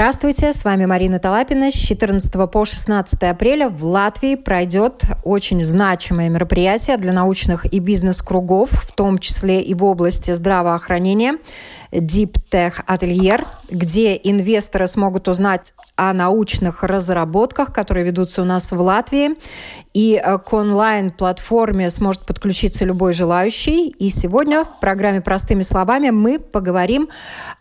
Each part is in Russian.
Здравствуйте, с вами Марина Талапина. С 14 по 16 апреля в Латвии пройдет очень значимое мероприятие для научных и бизнес-кругов, в том числе и в области здравоохранения. Deep Tech Atelier, где инвесторы смогут узнать о научных разработках, которые ведутся у нас в Латвии. И э, к онлайн-платформе сможет подключиться любой желающий. И сегодня в программе «Простыми словами» мы поговорим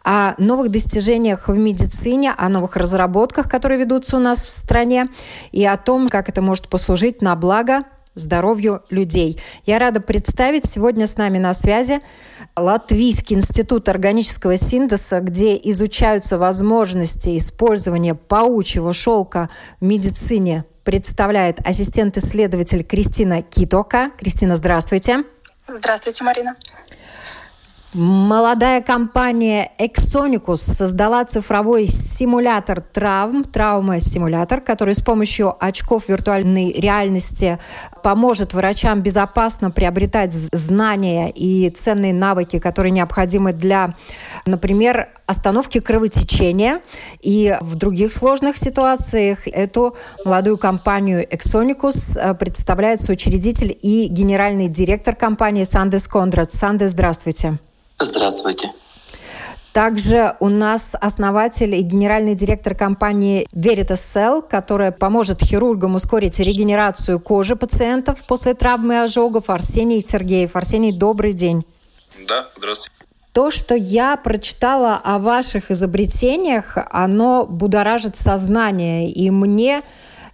о новых достижениях в медицине, о новых разработках, которые ведутся у нас в стране, и о том, как это может послужить на благо здоровью людей. Я рада представить сегодня с нами на связи Латвийский институт органического синтеза, где изучаются возможности использования паучьего шелка в медицине, представляет ассистент-исследователь Кристина Китока. Кристина, здравствуйте. Здравствуйте, Марина. Молодая компания Exonicus создала цифровой симулятор травм, травма-симулятор, который с помощью очков виртуальной реальности поможет врачам безопасно приобретать знания и ценные навыки, которые необходимы для, например, остановки кровотечения. И в других сложных ситуациях эту молодую компанию Exonicus представляет соучредитель и генеральный директор компании Сандес Кондрат. Сандес, здравствуйте. Здравствуйте. Также у нас основатель и генеральный директор компании Veritas Cell, которая поможет хирургам ускорить регенерацию кожи пациентов после травмы и ожогов. Арсений Сергеев. Арсений, добрый день. Да, здравствуйте. То, что я прочитала о ваших изобретениях, оно будоражит сознание. И мне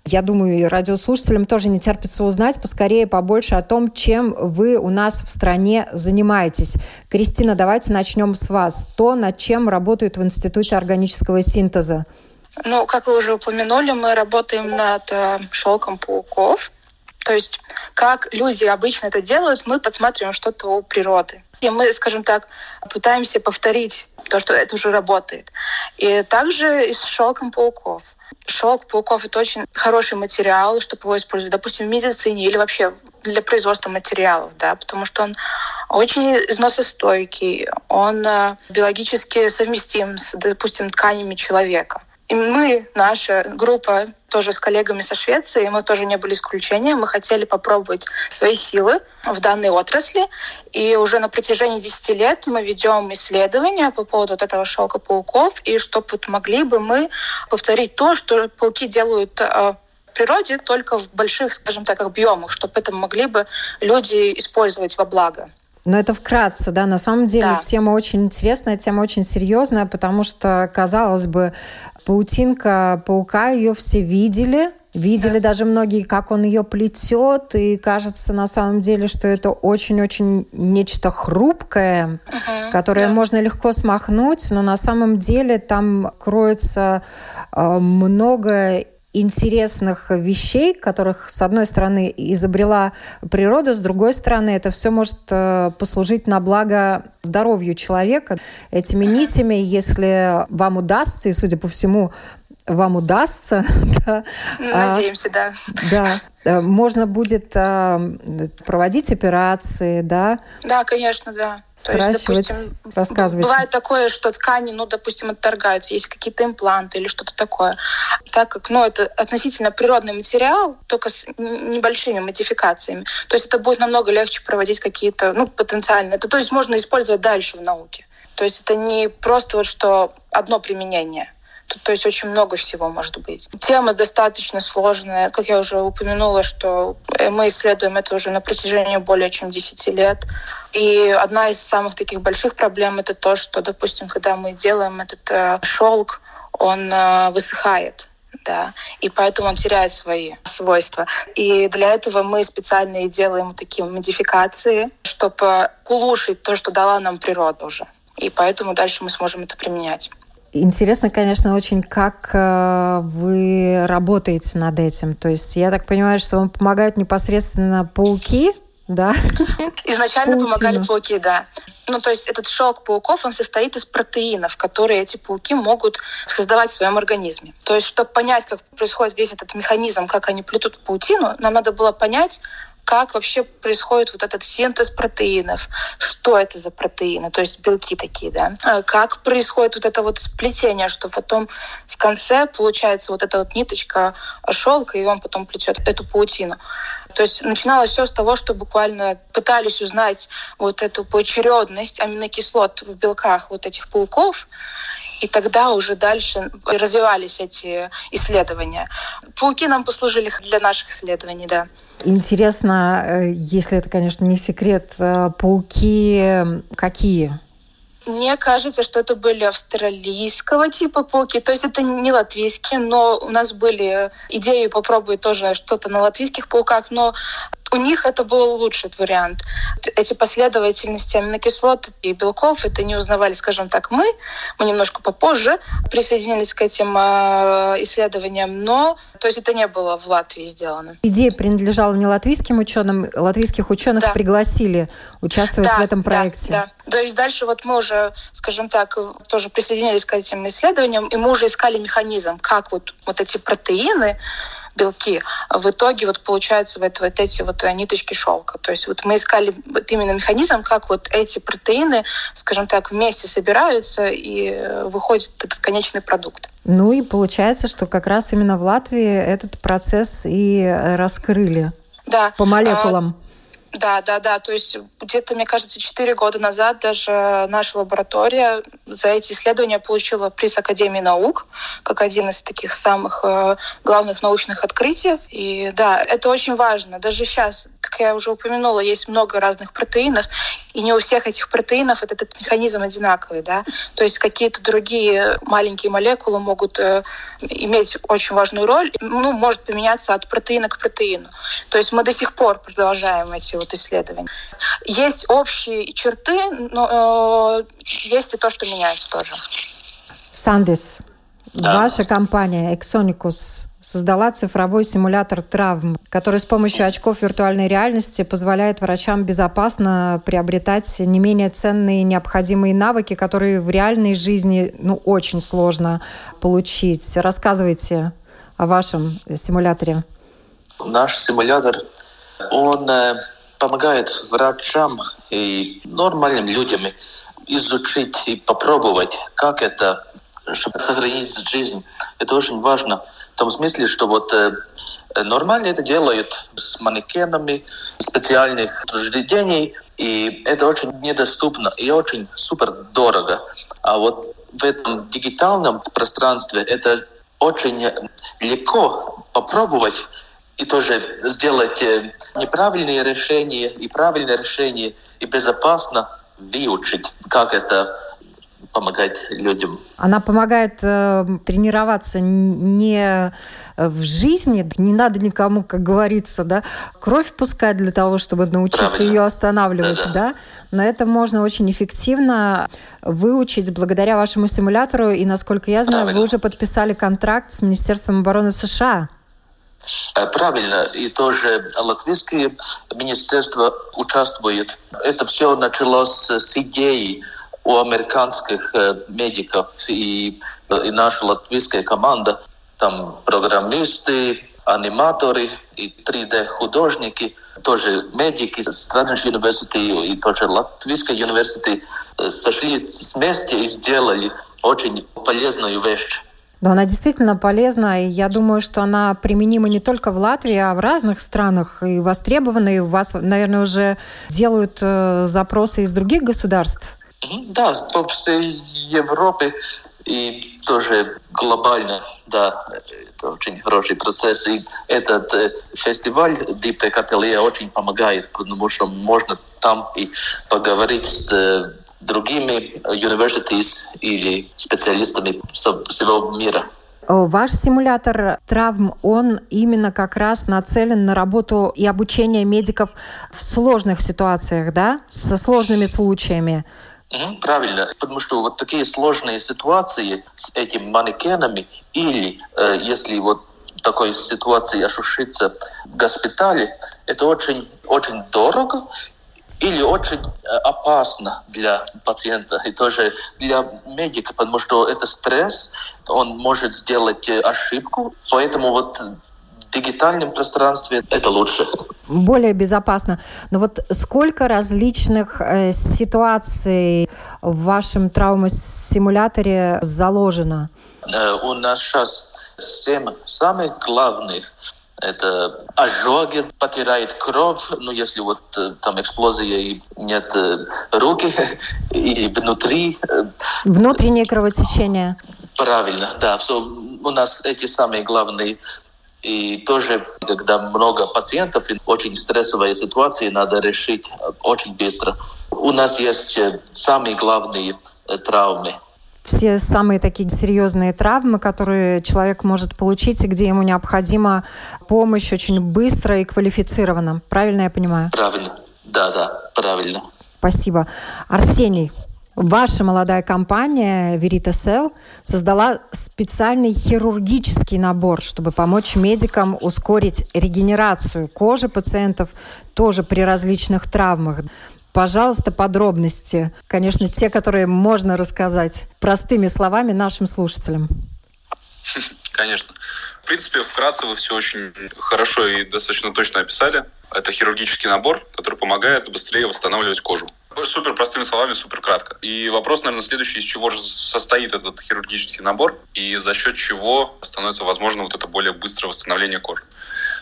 я думаю, и радиослушателям тоже не терпится узнать поскорее побольше о том, чем вы у нас в стране занимаетесь. Кристина, давайте начнем с вас. То, над чем работают в Институте органического синтеза. Ну, как вы уже упомянули, мы работаем над э, шелком пауков. То есть, как люди обычно это делают, мы подсматриваем что-то у природы. И мы, скажем так, пытаемся повторить то, что это уже работает. И также и с шелком пауков. Шелк пауков — это очень хороший материал, чтобы его использовать, допустим, в медицине или вообще для производства материалов, да, потому что он очень износостойкий, он э, биологически совместим с, допустим, тканями человека. И мы, наша группа, тоже с коллегами со Швеции, мы тоже не были исключением. Мы хотели попробовать свои силы в данной отрасли. И уже на протяжении 10 лет мы ведем исследования по поводу вот этого шелка пауков. И чтобы вот могли бы мы повторить то, что пауки делают э, в природе, только в больших, скажем так, объемах, чтобы это могли бы люди использовать во благо. Но это вкратце, да, на самом деле да. тема очень интересная, тема очень серьезная, потому что, казалось бы, паутинка паука, ее все видели, Видели да. даже многие, как он ее плетет, и кажется на самом деле, что это очень-очень нечто хрупкое, uh-huh. которое да. можно легко смахнуть, но на самом деле там кроется э, много интересных вещей, которых, с одной стороны, изобрела природа, с другой стороны, это все может э, послужить на благо здоровью человека. Этими нитями, если вам удастся, и, судя по всему, вам удастся. Да, Надеемся, да. Да. Э, можно будет а, проводить операции, да? Да, конечно, да. Сращивать, есть, допустим, рассказывайте. Бывает такое, что ткани, ну, допустим, отторгаются, есть какие-то импланты или что-то такое. Так как, ну, это относительно природный материал, только с небольшими модификациями. То есть это будет намного легче проводить какие-то, ну, потенциально. Это, то есть можно использовать дальше в науке. То есть это не просто вот что одно применение. Тут, то есть очень много всего может быть. Тема достаточно сложная. Как я уже упомянула, что мы исследуем это уже на протяжении более чем 10 лет. И одна из самых таких больших проблем это то, что, допустим, когда мы делаем этот э, шелк, он э, высыхает да, и поэтому он теряет свои свойства. И для этого мы специально и делаем такие модификации, чтобы улучшить то, что дала нам природа уже. И поэтому дальше мы сможем это применять. Интересно, конечно, очень, как э, вы работаете над этим. То есть я так понимаю, что вам помогают непосредственно пауки, да? Изначально Паутина. помогали пауки, да. Ну, то есть этот шелк пауков, он состоит из протеинов, которые эти пауки могут создавать в своем организме. То есть, чтобы понять, как происходит весь этот механизм, как они плетут паутину, нам надо было понять, как вообще происходит вот этот синтез протеинов, что это за протеины, то есть белки такие, да, а как происходит вот это вот сплетение, что потом в конце получается вот эта вот ниточка шелка, и он потом плетет эту паутину. То есть начиналось все с того, что буквально пытались узнать вот эту поочередность аминокислот в белках вот этих пауков, и тогда уже дальше развивались эти исследования. Пауки нам послужили для наших исследований, да. Интересно, э, если это, конечно, не секрет, э, пауки какие? Мне кажется, что это были австралийского типа пауки. То есть это не латвийские, но у нас были идеи попробовать тоже что-то на латвийских пауках. Но у них это был лучший вариант. Эти последовательности аминокислот и белков, это не узнавали, скажем так, мы. Мы немножко попозже присоединились к этим э, исследованиям, но то есть это не было в Латвии сделано. Идея принадлежала не латвийским ученым, латвийских ученых да. пригласили участвовать да, в этом проекте. Да, да. То есть дальше вот мы уже, скажем так, тоже присоединились к этим исследованиям, и мы уже искали механизм, как вот, вот эти протеины белки. В итоге вот получаются вот, вот эти вот э, ниточки шелка. То есть вот мы искали вот именно механизм, как вот эти протеины, скажем так, вместе собираются и э, выходит этот конечный продукт. Ну и получается, что как раз именно в Латвии этот процесс и э, раскрыли. Да. По молекулам. Да, да, да. То есть где-то, мне кажется, 4 года назад даже наша лаборатория за эти исследования получила приз Академии наук как один из таких самых э, главных научных открытий. И да, это очень важно. Даже сейчас, как я уже упомянула, есть много разных протеинов, и не у всех этих протеинов этот, этот механизм одинаковый. Да? То есть какие-то другие маленькие молекулы могут э, иметь очень важную роль, ну, может поменяться от протеина к протеину. То есть мы до сих пор продолжаем эти вот исследования. Есть общие черты, но э, есть и то, что меняется тоже. Сандис, да. ваша компания Exonicus создала цифровой симулятор травм, который с помощью очков виртуальной реальности позволяет врачам безопасно приобретать не менее ценные необходимые навыки, которые в реальной жизни ну, очень сложно получить. Рассказывайте о вашем симуляторе. Наш симулятор, он э, помогает врачам и нормальным людям изучить и попробовать, как это, чтобы сохранить жизнь. Это очень важно в том смысле, что вот э, нормально это делают с манекенами специальных учреждений, и это очень недоступно и очень супер дорого. А вот в этом дигитальном пространстве это очень легко попробовать и тоже сделать э, неправильные решения и правильные решения и безопасно выучить, как это помогать людям. Она помогает э, тренироваться не в жизни, не надо никому, как говорится, да, кровь пускать для того, чтобы научиться Правильно. ее останавливать, да, да. да, но это можно очень эффективно выучить благодаря вашему симулятору, и, насколько я знаю, Правильно. вы уже подписали контракт с Министерством обороны США. Э, правильно, и тоже латвийское министерство участвует. Это все началось с идеи у американских э, медиков и, и наша латвийская команда, там программисты, аниматоры и 3D-художники, тоже медики с Strange University и тоже Латвийской университет э, сошли вместе и сделали очень полезную вещь. Но она действительно полезна, и я думаю, что она применима не только в Латвии, а в разных странах и востребована, и у вас, наверное, уже делают э, запросы из других государств. Да, по всей Европе и тоже глобально, да, это очень хороший процесс. И этот э, фестиваль Tech Atelier очень помогает, потому что можно там и поговорить с э, другими universities или специалистами всего мира. Ваш симулятор травм, он именно как раз нацелен на работу и обучение медиков в сложных ситуациях, да, со сложными случаями. Правильно, потому что вот такие сложные ситуации с этими манекенами или э, если вот такой ситуации ошушиться в госпитале, это очень, очень дорого или очень э, опасно для пациента и тоже для медика, потому что это стресс, он может сделать э, ошибку, поэтому вот в дигитальном пространстве это лучше. Более безопасно. Но вот сколько различных э, ситуаций в вашем травмосимуляторе заложено? Э, у нас сейчас семь самых главных это ожоги, потеряет кровь, ну, если вот э, там эксплозия и нет э, руки, и внутри... Э, Внутреннее кровотечение. Правильно, да. Все, у нас эти самые главные и тоже, когда много пациентов, и очень стрессовая ситуация, надо решить очень быстро. У нас есть самые главные травмы все самые такие серьезные травмы, которые человек может получить, и где ему необходима помощь очень быстро и квалифицированно. Правильно я понимаю? Правильно. Да, да, правильно. Спасибо. Арсений, Ваша молодая компания Veritasel создала специальный хирургический набор, чтобы помочь медикам ускорить регенерацию кожи пациентов тоже при различных травмах. Пожалуйста, подробности. Конечно, те, которые можно рассказать простыми словами нашим слушателям. Конечно. В принципе, вкратце вы все очень хорошо и достаточно точно описали. Это хирургический набор, который помогает быстрее восстанавливать кожу. Супер простыми словами, супер кратко. И вопрос, наверное, следующий, из чего же состоит этот хирургический набор и за счет чего становится возможно вот это более быстрое восстановление кожи.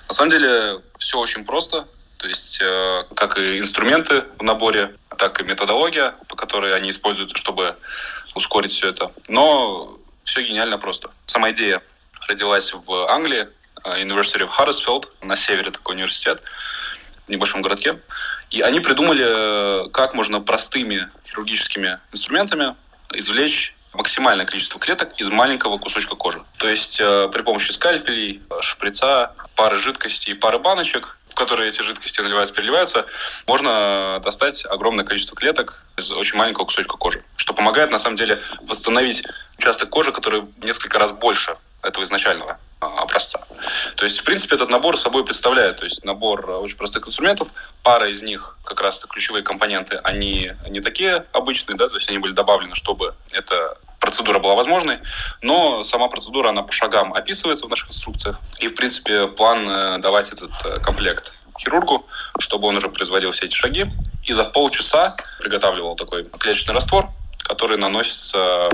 На самом деле все очень просто. То есть э, как и инструменты в наборе, так и методология, по которой они используются, чтобы ускорить все это. Но все гениально просто. Сама идея родилась в Англии, э, University of Huddersfield, на севере такой университет, в небольшом городке. И они придумали, как можно простыми хирургическими инструментами извлечь максимальное количество клеток из маленького кусочка кожи. То есть э, при помощи скальпелей, шприца, пары жидкостей, пары баночек в которые эти жидкости наливаются, переливаются, можно достать огромное количество клеток из очень маленького кусочка кожи, что помогает, на самом деле, восстановить участок кожи, который несколько раз больше этого изначального а, образца. То есть, в принципе, этот набор собой представляет, то есть набор очень простых инструментов, пара из них, как раз ключевые компоненты, они не такие обычные, да, то есть они были добавлены, чтобы это процедура была возможной, но сама процедура, она по шагам описывается в наших инструкциях. И, в принципе, план э, давать этот э, комплект хирургу, чтобы он уже производил все эти шаги. И за полчаса приготавливал такой клеточный раствор, который наносится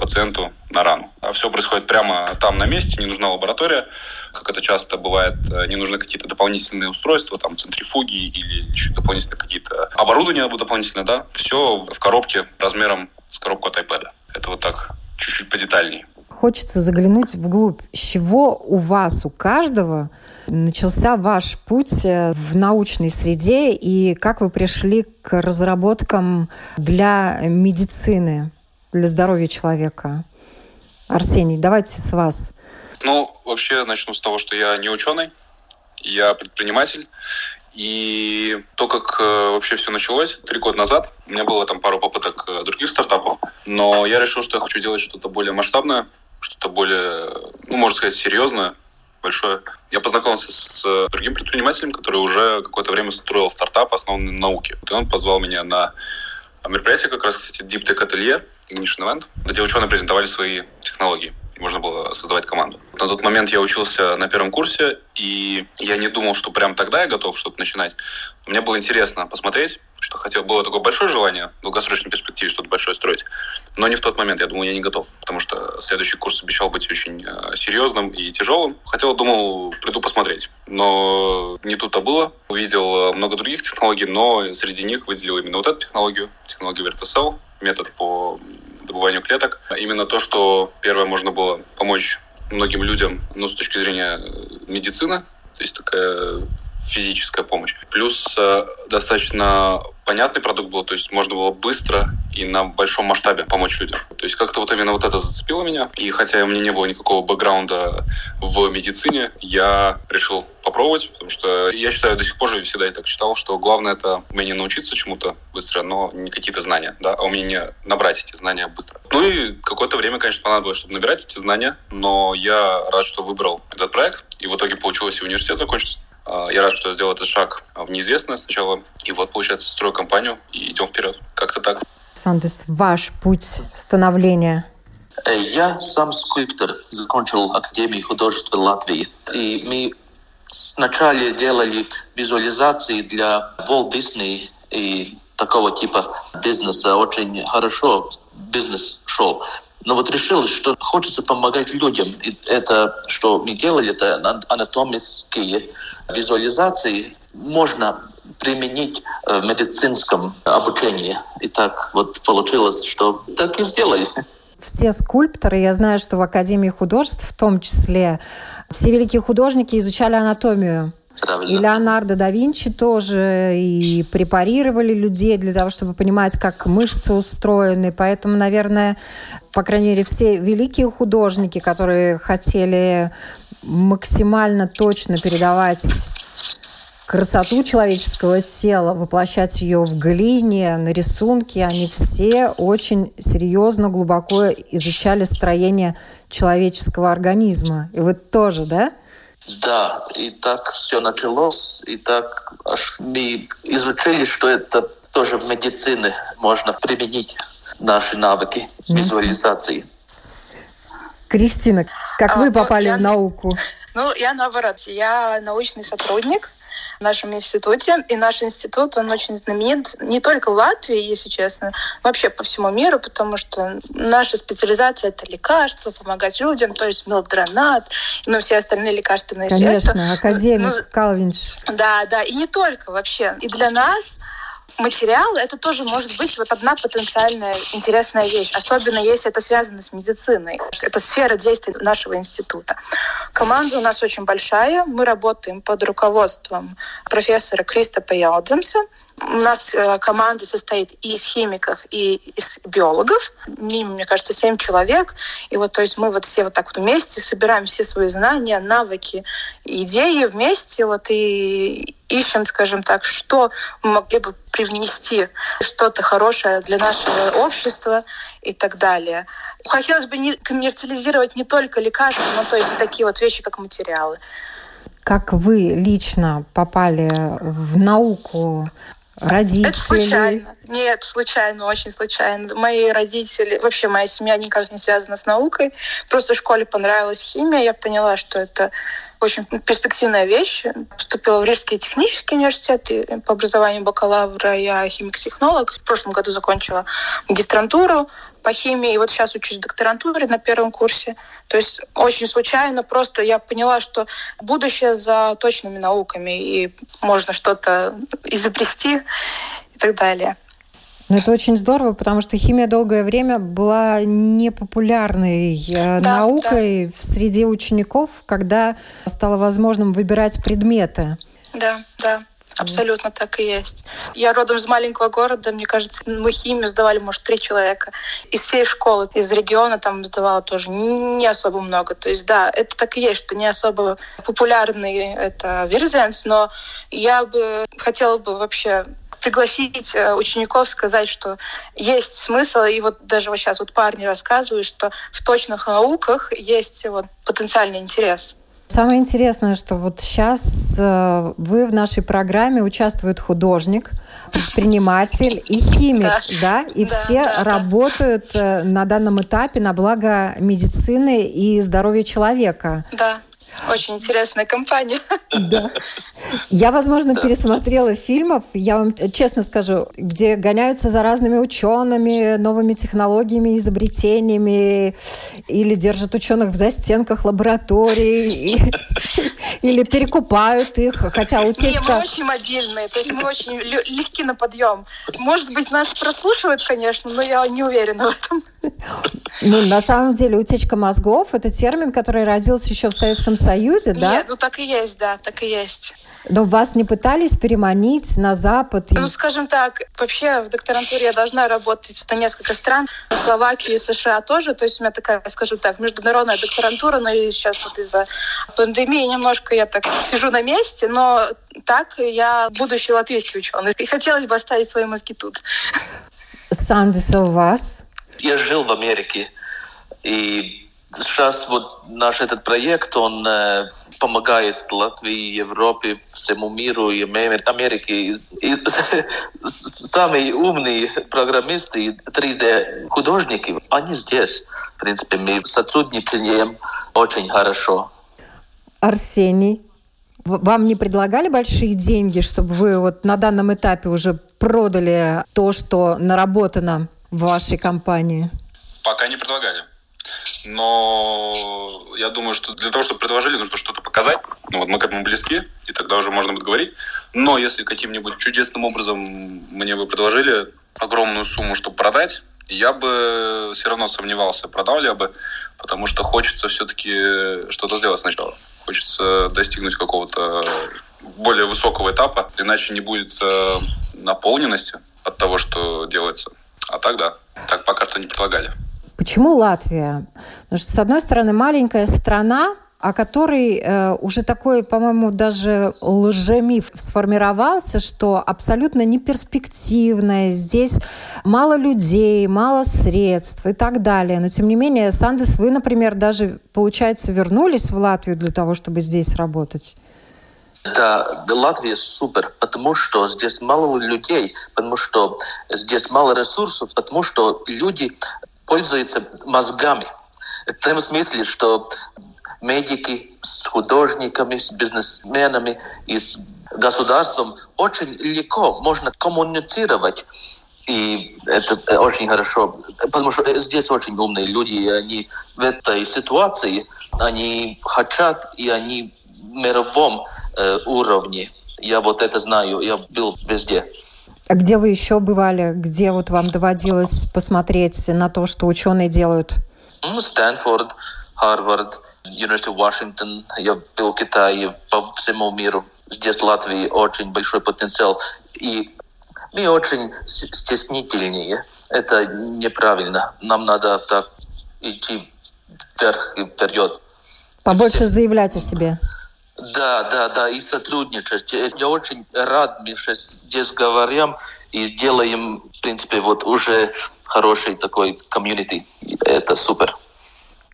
пациенту на рану. А все происходит прямо там на месте, не нужна лаборатория. Как это часто бывает, э, не нужны какие-то дополнительные устройства, там центрифуги или еще дополнительные какие-то оборудования дополнительное, да. Все в коробке размером с коробку от iPad. Это вот так, чуть-чуть подетальнее. Хочется заглянуть вглубь. С чего у вас, у каждого начался ваш путь э, в научной среде и как вы пришли к разработкам для медицины, для здоровья человека? Арсений, давайте с вас. Ну, вообще начну с того, что я не ученый, я предприниматель. И то, как э, вообще все началось, три года назад, у меня было там пару попыток э, других стартапов, но я решил, что я хочу делать что-то более масштабное, что-то более, ну, можно сказать, серьезное, большое. Я познакомился с э, другим предпринимателем, который уже какое-то время строил стартап, основанный на науке. И он позвал меня на мероприятие, как раз, кстати, Deep Tech Atelier, Ignition Event, где ученые презентовали свои технологии можно было создавать команду. На тот момент я учился на первом курсе, и я не думал, что прям тогда я готов что-то начинать. Мне было интересно посмотреть, что хотел, было такое большое желание в долгосрочной перспективе что-то большое строить, но не в тот момент. Я думал, я не готов, потому что следующий курс обещал быть очень э, серьезным и тяжелым. Хотел, думал, приду посмотреть, но не тут-то было. Увидел э, много других технологий, но среди них выделил именно вот эту технологию, технологию Verticell, метод по добыванию клеток. Именно то, что первое можно было помочь многим людям, ну, с точки зрения э, медицины, то есть такая физическая помощь. Плюс э, достаточно понятный продукт был, то есть можно было быстро и на большом масштабе помочь людям. То есть как-то вот именно вот это зацепило меня. И хотя у меня не было никакого бэкграунда в медицине, я решил попробовать, потому что я считаю до сих пор же всегда я так считал, что главное это умение научиться чему-то быстро, но не какие-то знания, да, а умение набрать эти знания быстро. Ну и какое-то время, конечно, понадобилось, чтобы набирать эти знания, но я рад, что выбрал этот проект, и в итоге получилось и университет закончить. А, я рад, что я сделал этот шаг в неизвестное сначала, и вот, получается, строю компанию и идем вперед. Как-то так. Сандес, ваш путь становления? Я сам скульптор, закончил Академию художеств Латвии. И мы сначала делали визуализации для Walt Disney и такого типа бизнеса. Очень хорошо бизнес шел. Но вот решил, что хочется помогать людям. И это, что мы делали, это анатомические визуализации. Можно применить в медицинском обучении. И так вот получилось, что так и сделали все скульпторы, я знаю, что в Академии художеств в том числе, все великие художники изучали анатомию. Правильно. И Леонардо да Винчи тоже и препарировали людей для того, чтобы понимать, как мышцы устроены. Поэтому, наверное, по крайней мере, все великие художники, которые хотели максимально точно передавать красоту человеческого тела, воплощать ее в глине, на рисунке, они все очень серьезно, глубоко изучали строение человеческого организма. И вы тоже, да? Да, и так все началось, и так аж мы изучили, что это тоже в медицине можно применить наши навыки визуализации. Кристина, как а, вы попали я, в науку? Ну, я наоборот, я научный сотрудник, в нашем институте. И наш институт, он очень знаменит не только в Латвии, если честно, вообще по всему миру, потому что наша специализация — это лекарства, помогать людям, то есть мелдронат, ну, все остальные лекарственные Конечно, средства. Конечно, академик ну, Калвинш. Да, да, и не только вообще. И для нас материал, это тоже может быть вот одна потенциальная интересная вещь, особенно если это связано с медициной. Это сфера действий нашего института. Команда у нас очень большая. Мы работаем под руководством профессора Кристопа Ялдземса. У нас э, команда состоит и из химиков, и из биологов. Минимум, мне кажется, семь человек. И вот, то есть мы вот все вот так вот вместе собираем все свои знания, навыки, идеи вместе вот и ищем, скажем так, что мы могли бы привнести что-то хорошее для нашего общества и так далее. Хотелось бы не коммерциализировать не только лекарства, но то есть и такие вот вещи, как материалы. Как вы лично попали в науку? Родители? Это случайно. Нет, случайно, очень случайно. Мои родители, вообще моя семья никак не связана с наукой. Просто в школе понравилась химия. Я поняла, что это очень перспективная вещь. Поступила в Рижский технический университет и по образованию бакалавра я химик-технолог. В прошлом году закончила магистрантуру по химии, и вот сейчас учусь в докторантуре на первом курсе. То есть очень случайно просто я поняла, что будущее за точными науками, и можно что-то изобрести и так далее. Ну, это очень здорово, потому что химия долгое время была непопулярной э, да, наукой да. в среде учеников, когда стало возможным выбирать предметы. Да, да. Абсолютно так и есть. Я родом из маленького города, мне кажется, мы химию сдавали, может, три человека. Из всей школы, из региона там сдавала тоже не особо много. То есть, да, это так и есть, что не особо популярный это Верзенс, но я бы хотела бы вообще пригласить э, учеников, сказать, что есть смысл, и вот даже вот сейчас вот парни рассказывают, что в точных науках есть вот потенциальный интерес. Самое интересное, что вот сейчас э, вы в нашей программе участвует художник, предприниматель и химик, да, и все работают э, на данном этапе на благо медицины и здоровья человека. Да. Очень интересная компания. Да. Я, возможно, пересмотрела фильмов, я вам честно скажу, где гоняются за разными учеными, новыми технологиями, изобретениями, или держат ученых в застенках лабораторий, или перекупают их, хотя утечка... Мы очень мобильные, то есть мы очень легки на подъем. Может быть, нас прослушивают, конечно, но я не уверена в этом. Ну, на самом деле, утечка мозгов – это термин, который родился еще в Советском Союзе, да? Нет, ну так и есть, да, так и есть. Но вас не пытались переманить на Запад? Ну, скажем так, вообще в докторантуре я должна работать на несколько стран, Словакию и США тоже, то есть у меня такая, скажем так, международная докторантура, но сейчас вот из-за пандемии немножко я так сижу на месте, но так я будущий латвийский ученый. И хотелось бы оставить свои мозги тут. Сандес, у вас? Я жил в Америке, и сейчас вот наш этот проект, он э, помогает Латвии, Европе, всему миру и Америке. И, и самые умные программисты 3D-художники, они здесь. В принципе, мы сотрудничаем очень хорошо. Арсений, вам не предлагали большие деньги, чтобы вы вот на данном этапе уже продали то, что наработано в вашей компании? Пока не предлагали. Но я думаю, что для того, чтобы предложили, нужно что-то показать. Ну вот мы к этому близки, и тогда уже можно будет говорить. Но если каким-нибудь чудесным образом мне бы предложили огромную сумму, чтобы продать, я бы все равно сомневался, продал ли я бы, потому что хочется все-таки что-то сделать сначала. Хочется достигнуть какого-то более высокого этапа, иначе не будет э, наполненности от того, что делается. А так да, так пока что не предлагали. Почему Латвия? Потому что, с одной стороны, маленькая страна, о которой э, уже такой, по-моему, даже лжемиф сформировался, что абсолютно неперспективная, здесь мало людей, мало средств и так далее. Но, тем не менее, Сандес, вы, например, даже, получается, вернулись в Латвию для того, чтобы здесь работать? Да, Латвия супер, потому что здесь мало людей, потому что здесь мало ресурсов, потому что люди пользуется мозгами. В том смысле, что медики с художниками, с бизнесменами и с государством очень легко можно коммуницировать. И это очень хорошо, потому что здесь очень умные люди, и они в этой ситуации, они хотят, и они в мировом э, уровне. Я вот это знаю, я был везде. А где вы еще бывали? Где вот вам доводилось посмотреть на то, что ученые делают? Стэнфорд, Харвард, University Вашингтон. Я был в Китае, по всему миру. Здесь в Латвии очень большой потенциал. И мы очень стеснительнее. Это неправильно. Нам надо так идти вверх и вперед. Побольше заявлять о себе. Да, да, да, и сотрудничать. Я очень рад, мы сейчас здесь говорим и делаем, в принципе, вот уже хороший такой комьюнити. Это супер.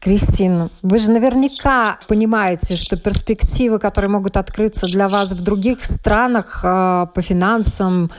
Кристина, вы же наверняка понимаете, что перспективы, которые могут открыться для вас в других странах а, по финансам,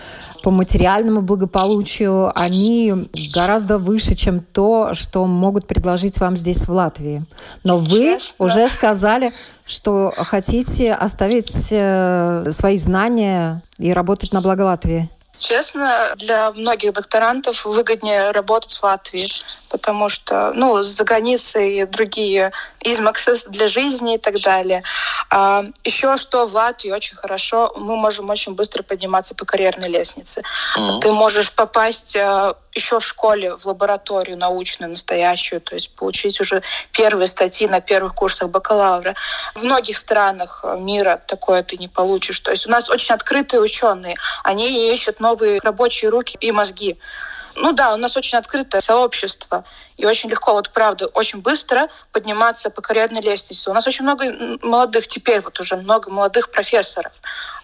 по материальному благополучию, они гораздо выше, чем то, что могут предложить вам здесь в Латвии. Но вы Честно? уже сказали, что хотите оставить э, свои знания и работать на благо Латвии. Честно, для многих докторантов выгоднее работать в Латвии, потому что, ну, за границей другие измаксы для жизни и так далее. А еще что в Латвии очень хорошо, мы можем очень быстро подниматься по карьерной лестнице. Mm-hmm. Ты можешь попасть а, еще в школе в лабораторию научную, настоящую, то есть получить уже первые статьи на первых курсах бакалавра. В многих странах мира такое ты не получишь. То есть у нас очень открытые ученые, они ищут новые рабочие руки и мозги. Ну да, у нас очень открытое сообщество, и очень легко, вот правда, очень быстро подниматься по карьерной лестнице. У нас очень много молодых, теперь вот уже много молодых профессоров,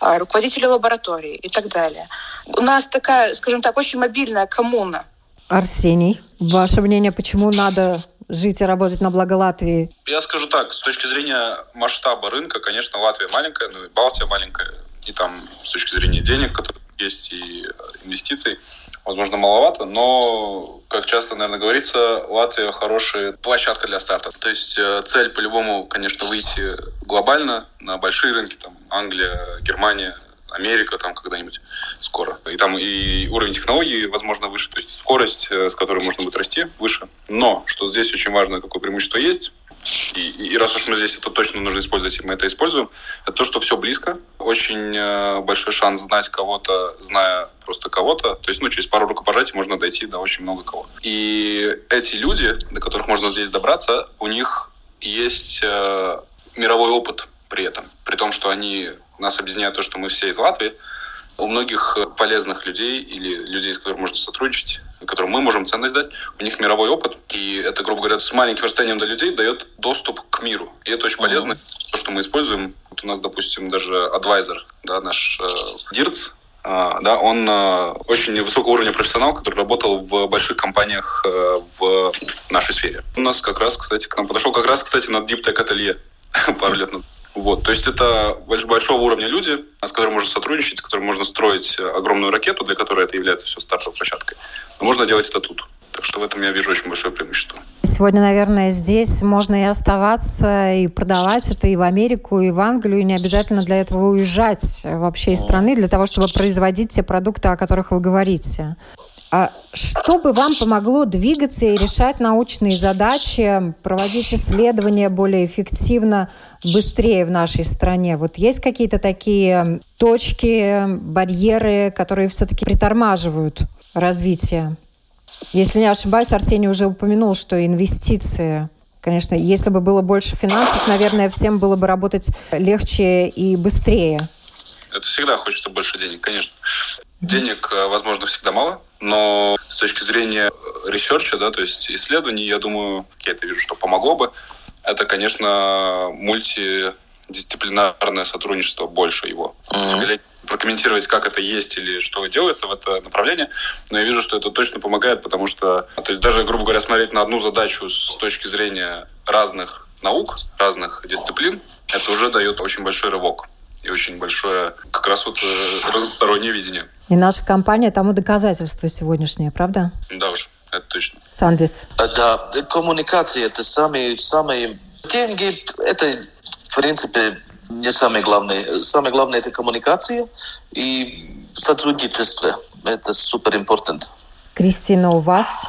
а, руководителей лабораторий и так далее. У нас такая, скажем так, очень мобильная коммуна. Арсений, ваше мнение, почему надо жить и работать на благо Латвии? Я скажу так, с точки зрения масштаба рынка, конечно, Латвия маленькая, ну и Балтия маленькая, и там с точки зрения денег, которые есть, и инвестиций, возможно, маловато, но, как часто, наверное, говорится, Латвия хорошая площадка для старта. То есть э, цель по-любому, конечно, выйти глобально на большие рынки, там Англия, Германия, Америка там когда-нибудь скоро. И там и уровень технологий, возможно, выше, то есть скорость, э, с которой можно будет расти, выше. Но, что здесь очень важно, какое преимущество есть, и, и раз уж мы здесь это точно нужно использовать, и мы это используем, это то, что все близко. Очень э, большой шанс знать кого-то, зная просто кого-то. То есть, ну, через пару рукопожатий можно дойти до очень много кого. И эти люди, до которых можно здесь добраться, у них есть э, мировой опыт при этом. При том, что они нас объединяют то, что мы все из Латвии. У многих полезных людей или людей, с которыми можно сотрудничать, которым мы можем ценность дать, у них мировой опыт, и это, грубо говоря, с маленьким расстоянием до людей дает доступ к миру. И это очень полезно. Uh-huh. То, что мы используем, вот у нас, допустим, даже адвайзер, да, наш э, DIRTS, а, да, он а, очень высокого уровня профессионал, который работал в больших компаниях э, в нашей сфере. У нас как раз, кстати, к нам подошел как раз, кстати, на Deep Tech Atelier пару лет назад. Вот, то есть это большого уровня люди, с которыми можно сотрудничать, с которыми можно строить огромную ракету, для которой это является все стартовой площадкой. Но можно делать это тут. Так что в этом я вижу очень большое преимущество. Сегодня, наверное, здесь можно и оставаться, и продавать это и в Америку, и в Англию, и не обязательно для этого уезжать вообще из страны, для того, чтобы производить те продукты, о которых вы говорите. А что бы вам помогло двигаться и решать научные задачи, проводить исследования более эффективно, быстрее в нашей стране? Вот есть какие-то такие точки, барьеры, которые все-таки притормаживают развитие? Если не ошибаюсь, Арсений уже упомянул, что инвестиции Конечно, если бы было больше финансов, наверное, всем было бы работать легче и быстрее. Это всегда хочется больше денег, конечно. Денег, э, возможно, всегда мало, но с точки зрения research а, да, то есть исследований, я думаю, я это вижу, что помогло бы. Это, конечно, мультидисциплинарное сотрудничество больше его. Mm-hmm прокомментировать, как это есть или что делается в это направление, но я вижу, что это точно помогает, потому что, то есть даже, грубо говоря, смотреть на одну задачу с точки зрения разных наук, разных дисциплин, это уже дает очень большой рывок и очень большое как раз вот э, разностороннее видение. И наша компания тому доказательство сегодняшнее, правда? Да уж, это точно. Сандис. Да, коммуникация – это самые, самые... Деньги – это, в принципе, не самое главное. Самое главное – это коммуникация и сотрудничество. Это супер important. Кристина, у вас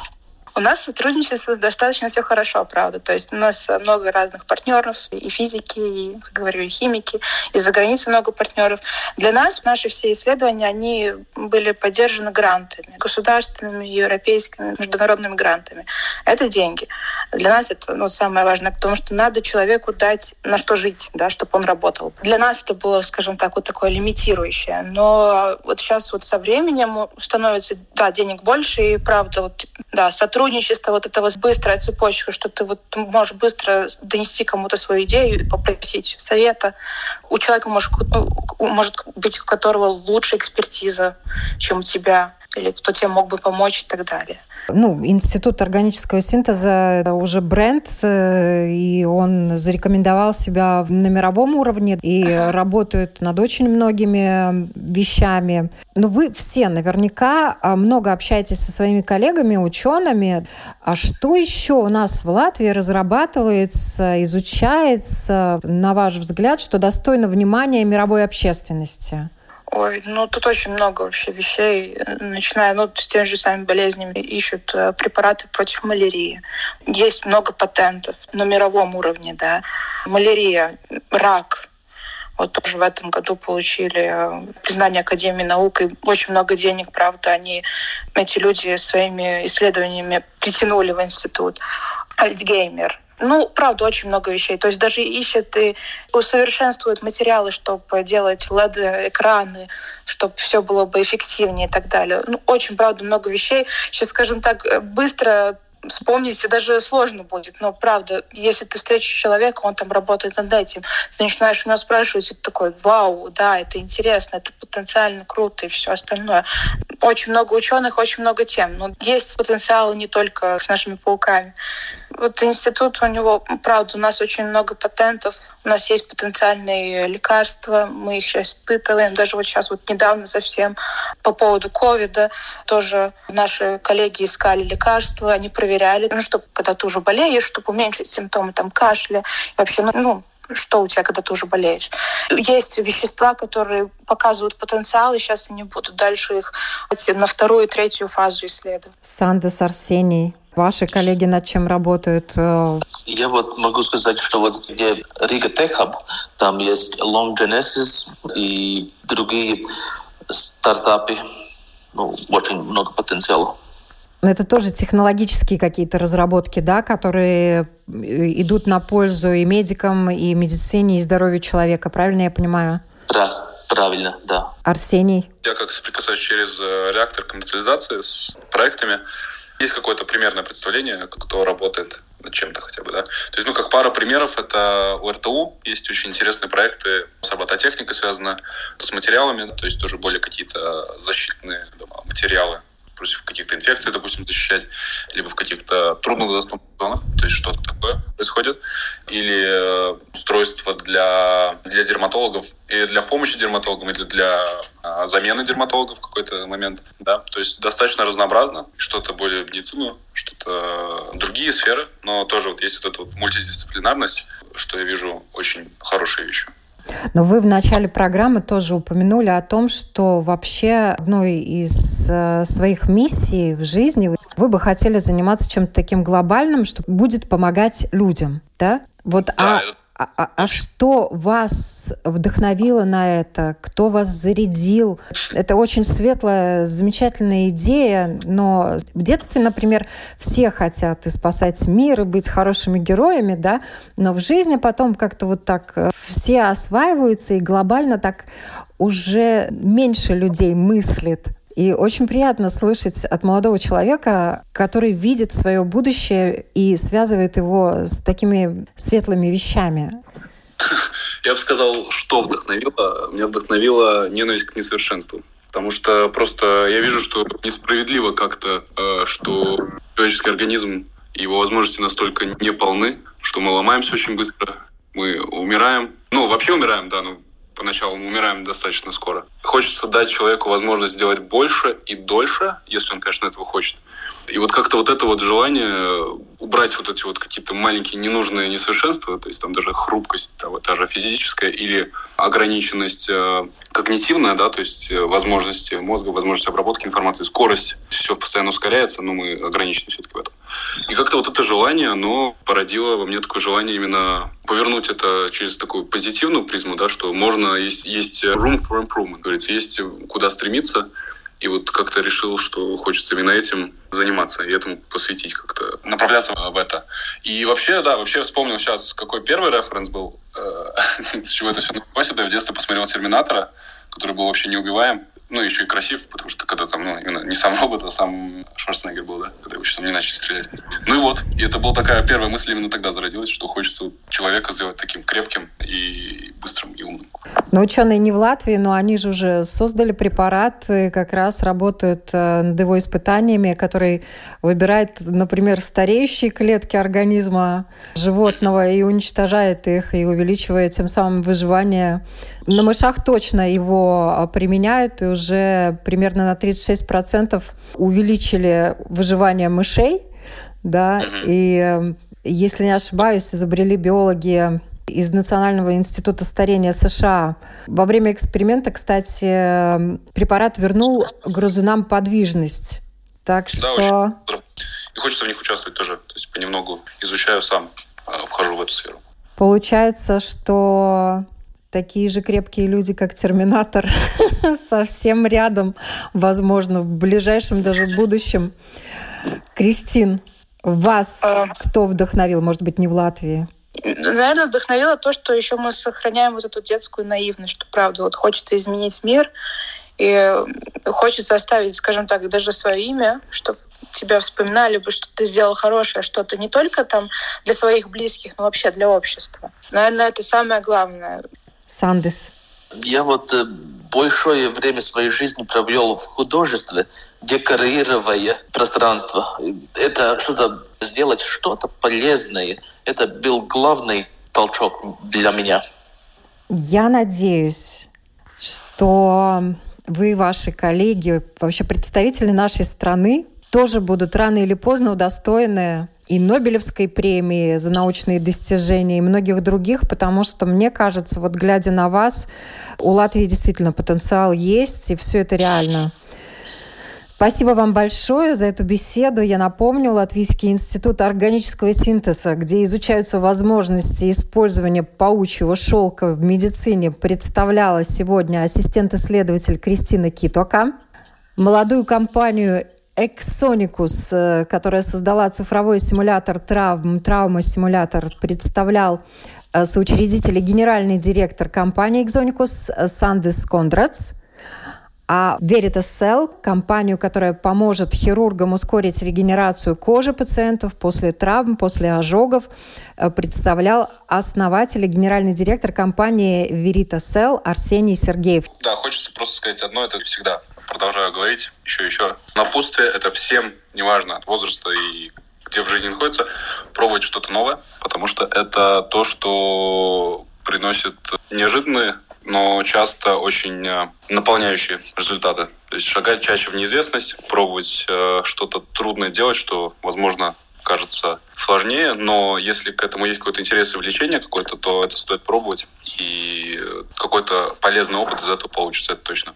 у нас сотрудничество достаточно все хорошо, правда. То есть у нас много разных партнеров, и физики, и, как говорю, и химики, и за границей много партнеров. Для нас наши все исследования, они были поддержаны грантами, государственными, европейскими, международными грантами. Это деньги. Для нас это ну, самое важное, потому что надо человеку дать на что жить, да, чтобы он работал. Для нас это было, скажем так, вот такое лимитирующее. Но вот сейчас вот со временем становится, да, денег больше, и правда, вот, да, сотрудничество сотрудничество, вот эта вот быстрая цепочка, что ты вот можешь быстро донести кому-то свою идею и попросить совета. У человека может, ну, может быть, у которого лучше экспертиза, чем у тебя, или кто тебе мог бы помочь и так далее. Ну, Институт органического синтеза – уже бренд, э, и он зарекомендовал себя на мировом уровне и ага. работает над очень многими вещами. Но вы все наверняка а, много общаетесь со своими коллегами, учеными. А что еще у нас в Латвии разрабатывается, изучается, на ваш взгляд, что достойно внимания мировой общественности? Ой, ну тут очень много вообще вещей, начиная ну, с теми же самыми болезнями, ищут э, препараты против малярии. Есть много патентов на мировом уровне, да. Малярия, рак, вот тоже в этом году получили э, признание Академии наук и очень много денег, правда, они, эти люди своими исследованиями притянули в институт. Альцгеймер, ну, правда, очень много вещей. То есть даже ищет и усовершенствует материалы, чтобы делать LED-экраны, чтобы все было бы эффективнее и так далее. Ну, очень, правда, много вещей. Сейчас, скажем так, быстро вспомнить даже сложно будет. Но правда, если ты встретишь человека, он там работает над этим, ты начинаешь у нас спрашивать, и ты такой, вау, да, это интересно, это потенциально круто и все остальное. Очень много ученых, очень много тем. Но есть потенциал не только с нашими пауками. Вот институт у него, правда, у нас очень много патентов, у нас есть потенциальные лекарства, мы их сейчас испытываем. Даже вот сейчас вот недавно совсем по поводу ковида тоже наши коллеги искали лекарства, они проверяли, ну, чтобы когда ты уже болеешь, чтобы уменьшить симптомы там кашля, вообще, ну, ну что у тебя, когда ты уже болеешь. Есть вещества, которые показывают потенциал, и сейчас они будут дальше их на вторую и третью фазу исследовать. Сандес Арсений, ваши коллеги над чем работают? Э, Я вот могу сказать, что вот где Рига Tech Hub, там есть Long Genesis и другие стартапы, ну, очень много потенциала. Но это тоже технологические какие-то разработки, да, которые э, идут на пользу и медикам, и медицине, и здоровью человека. Правильно я понимаю? Да, правильно, да. Арсений? Я как соприкасаюсь через э, реактор коммерциализации с проектами, есть какое-то примерное представление, кто работает над чем-то хотя бы, да. То есть, ну, как пара примеров, это у РТУ есть очень интересные проекты с робототехникой связаны, с материалами, то есть тоже более какие-то защитные дома, материалы против каких-то инфекций, допустим, защищать, либо в каких-то труднодоступных зонах, то есть что-то такое происходит, или э, устройство для, для дерматологов, и для помощи дерматологам, или для а, замены дерматологов в какой-то момент, да, то есть достаточно разнообразно, что-то более медицину, что-то другие сферы, но тоже вот есть вот эта вот мультидисциплинарность, что я вижу очень хорошие вещи. Но вы в начале программы тоже упомянули о том, что вообще одной из э, своих миссий в жизни вы бы хотели заниматься чем-то таким глобальным, что будет помогать людям, да? Вот, да, а, а, а, а что вас вдохновило на это? Кто вас зарядил? Это очень светлая, замечательная идея, но в детстве, например, все хотят и спасать мир, и быть хорошими героями, да, но в жизни потом как-то вот так э, все осваиваются, и глобально так уже меньше людей мыслит и очень приятно слышать от молодого человека, который видит свое будущее и связывает его с такими светлыми вещами. Я бы сказал, что вдохновило. Меня вдохновила ненависть к несовершенству. Потому что просто я вижу, что несправедливо как-то, э, что человеческий организм его возможности настолько не полны, что мы ломаемся очень быстро, мы умираем. Ну, вообще умираем, да, но поначалу мы умираем достаточно скоро. Хочется дать человеку возможность сделать больше и дольше, если он, конечно, этого хочет. И вот как-то вот это вот желание убрать вот эти вот какие-то маленькие ненужные несовершенства, то есть там даже хрупкость, та, вот, та же физическая или ограниченность э, когнитивная, да, то есть э, возможности мозга, возможность обработки информации, скорость, все постоянно ускоряется, но мы ограничены все-таки в этом. И как-то вот это желание, оно породило во мне такое желание именно повернуть это через такую позитивную призму, да, что можно, есть, есть room for improvement, говорится, есть куда стремиться, и вот как-то решил, что хочется именно этим заниматься и этому посвятить как-то, направляться в это. И вообще, да, вообще вспомнил сейчас, какой первый референс был, э, с чего это все началось. Я в детстве посмотрел «Терминатора», который был вообще неубиваем ну, еще и красив, потому что когда там, ну, именно не сам робот, а сам Шварценеггер был, да, когда его еще там не начали стрелять. Ну и вот, и это была такая первая мысль именно тогда зародилась, что хочется человека сделать таким крепким и быстрым и умным. Но ученые не в Латвии, но они же уже создали препарат, и как раз работают э, над его испытаниями, который выбирает, например, стареющие клетки организма животного и уничтожает их, и увеличивает тем самым выживание на мышах точно его а, применяют, и уже примерно на 36% увеличили выживание мышей. Да, и эм, если не ошибаюсь, изобрели биологи из Национального института старения США. Во время эксперимента, кстати, эм, препарат вернул грызунам подвижность. Так что... Да, очень. И хочется в них участвовать тоже. То есть понемногу изучаю сам, а, вхожу в эту сферу. Получается, что такие же крепкие люди, как Терминатор, совсем рядом, возможно, в ближайшем даже будущем. Кристин, вас а. кто вдохновил, может быть, не в Латвии? Наверное, вдохновило то, что еще мы сохраняем вот эту детскую наивность, что правда, вот хочется изменить мир, и хочется оставить, скажем так, даже свое имя, чтобы тебя вспоминали бы, что ты сделал хорошее что-то не только там для своих близких, но вообще для общества. Наверное, это самое главное. Сандес? Я вот э, большое время своей жизни провел в художестве, декорируя пространство. Это что-то сделать что-то полезное. Это был главный толчок для меня. Я надеюсь, что вы ваши коллеги, вообще представители нашей страны, тоже будут рано или поздно удостоены и Нобелевской премии за научные достижения, и многих других, потому что, мне кажется, вот глядя на вас, у Латвии действительно потенциал есть, и все это реально. Спасибо вам большое за эту беседу. Я напомню, Латвийский институт органического синтеза, где изучаются возможности использования паучьего шелка в медицине, представляла сегодня ассистент-исследователь Кристина Китока. Молодую компанию Exonicus, э, которая создала цифровой симулятор травм, травма-симулятор, представлял э, соучредитель и генеральный директор компании Exonicus э, Сандес Кондрац. А Veritas Cell, компанию, которая поможет хирургам ускорить регенерацию кожи пациентов после травм, после ожогов, э, представлял основатель и генеральный директор компании Veritas Cell Арсений Сергеев. Да, хочется просто сказать одно, это всегда продолжаю говорить еще еще. Напутствие – это всем, неважно от возраста и где в жизни находится, пробовать что-то новое, потому что это то, что приносит неожиданные, но часто очень э, наполняющие результаты. То есть шагать чаще в неизвестность, пробовать э, что-то трудное делать, что, возможно, кажется сложнее, но если к этому есть какой-то интерес и влечение какое-то, то это стоит пробовать, и какой-то полезный опыт из этого получится, это точно.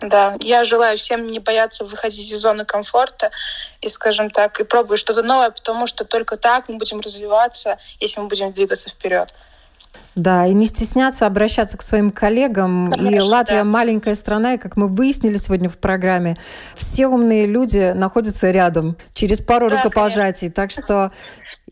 Да, я желаю всем не бояться выходить из зоны комфорта и, скажем так, и пробовать что-то новое, потому что только так мы будем развиваться, если мы будем двигаться вперед. Да, и не стесняться обращаться к своим коллегам. Конечно, и Латвия да. маленькая страна, и как мы выяснили сегодня в программе, все умные люди находятся рядом через пару да, рукопожатий. Конечно. Так что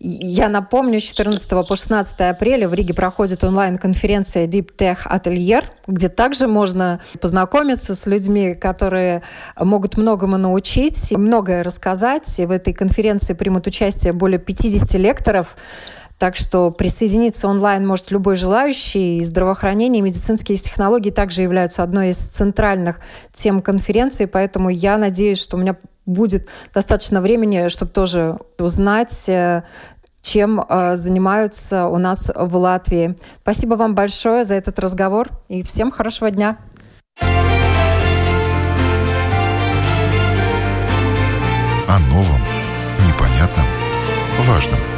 я напомню, с 14 по 16 апреля в Риге проходит онлайн-конференция Deep Tech Atelier, где также можно познакомиться с людьми, которые могут многому научить, многое рассказать. И в этой конференции примут участие более 50 лекторов. Так что присоединиться онлайн может любой желающий. И здравоохранение и медицинские технологии также являются одной из центральных тем конференции, поэтому я надеюсь, что у меня будет достаточно времени, чтобы тоже узнать, э, чем э, занимаются у нас в Латвии. Спасибо вам большое за этот разговор и всем хорошего дня. О новом, непонятном, важном.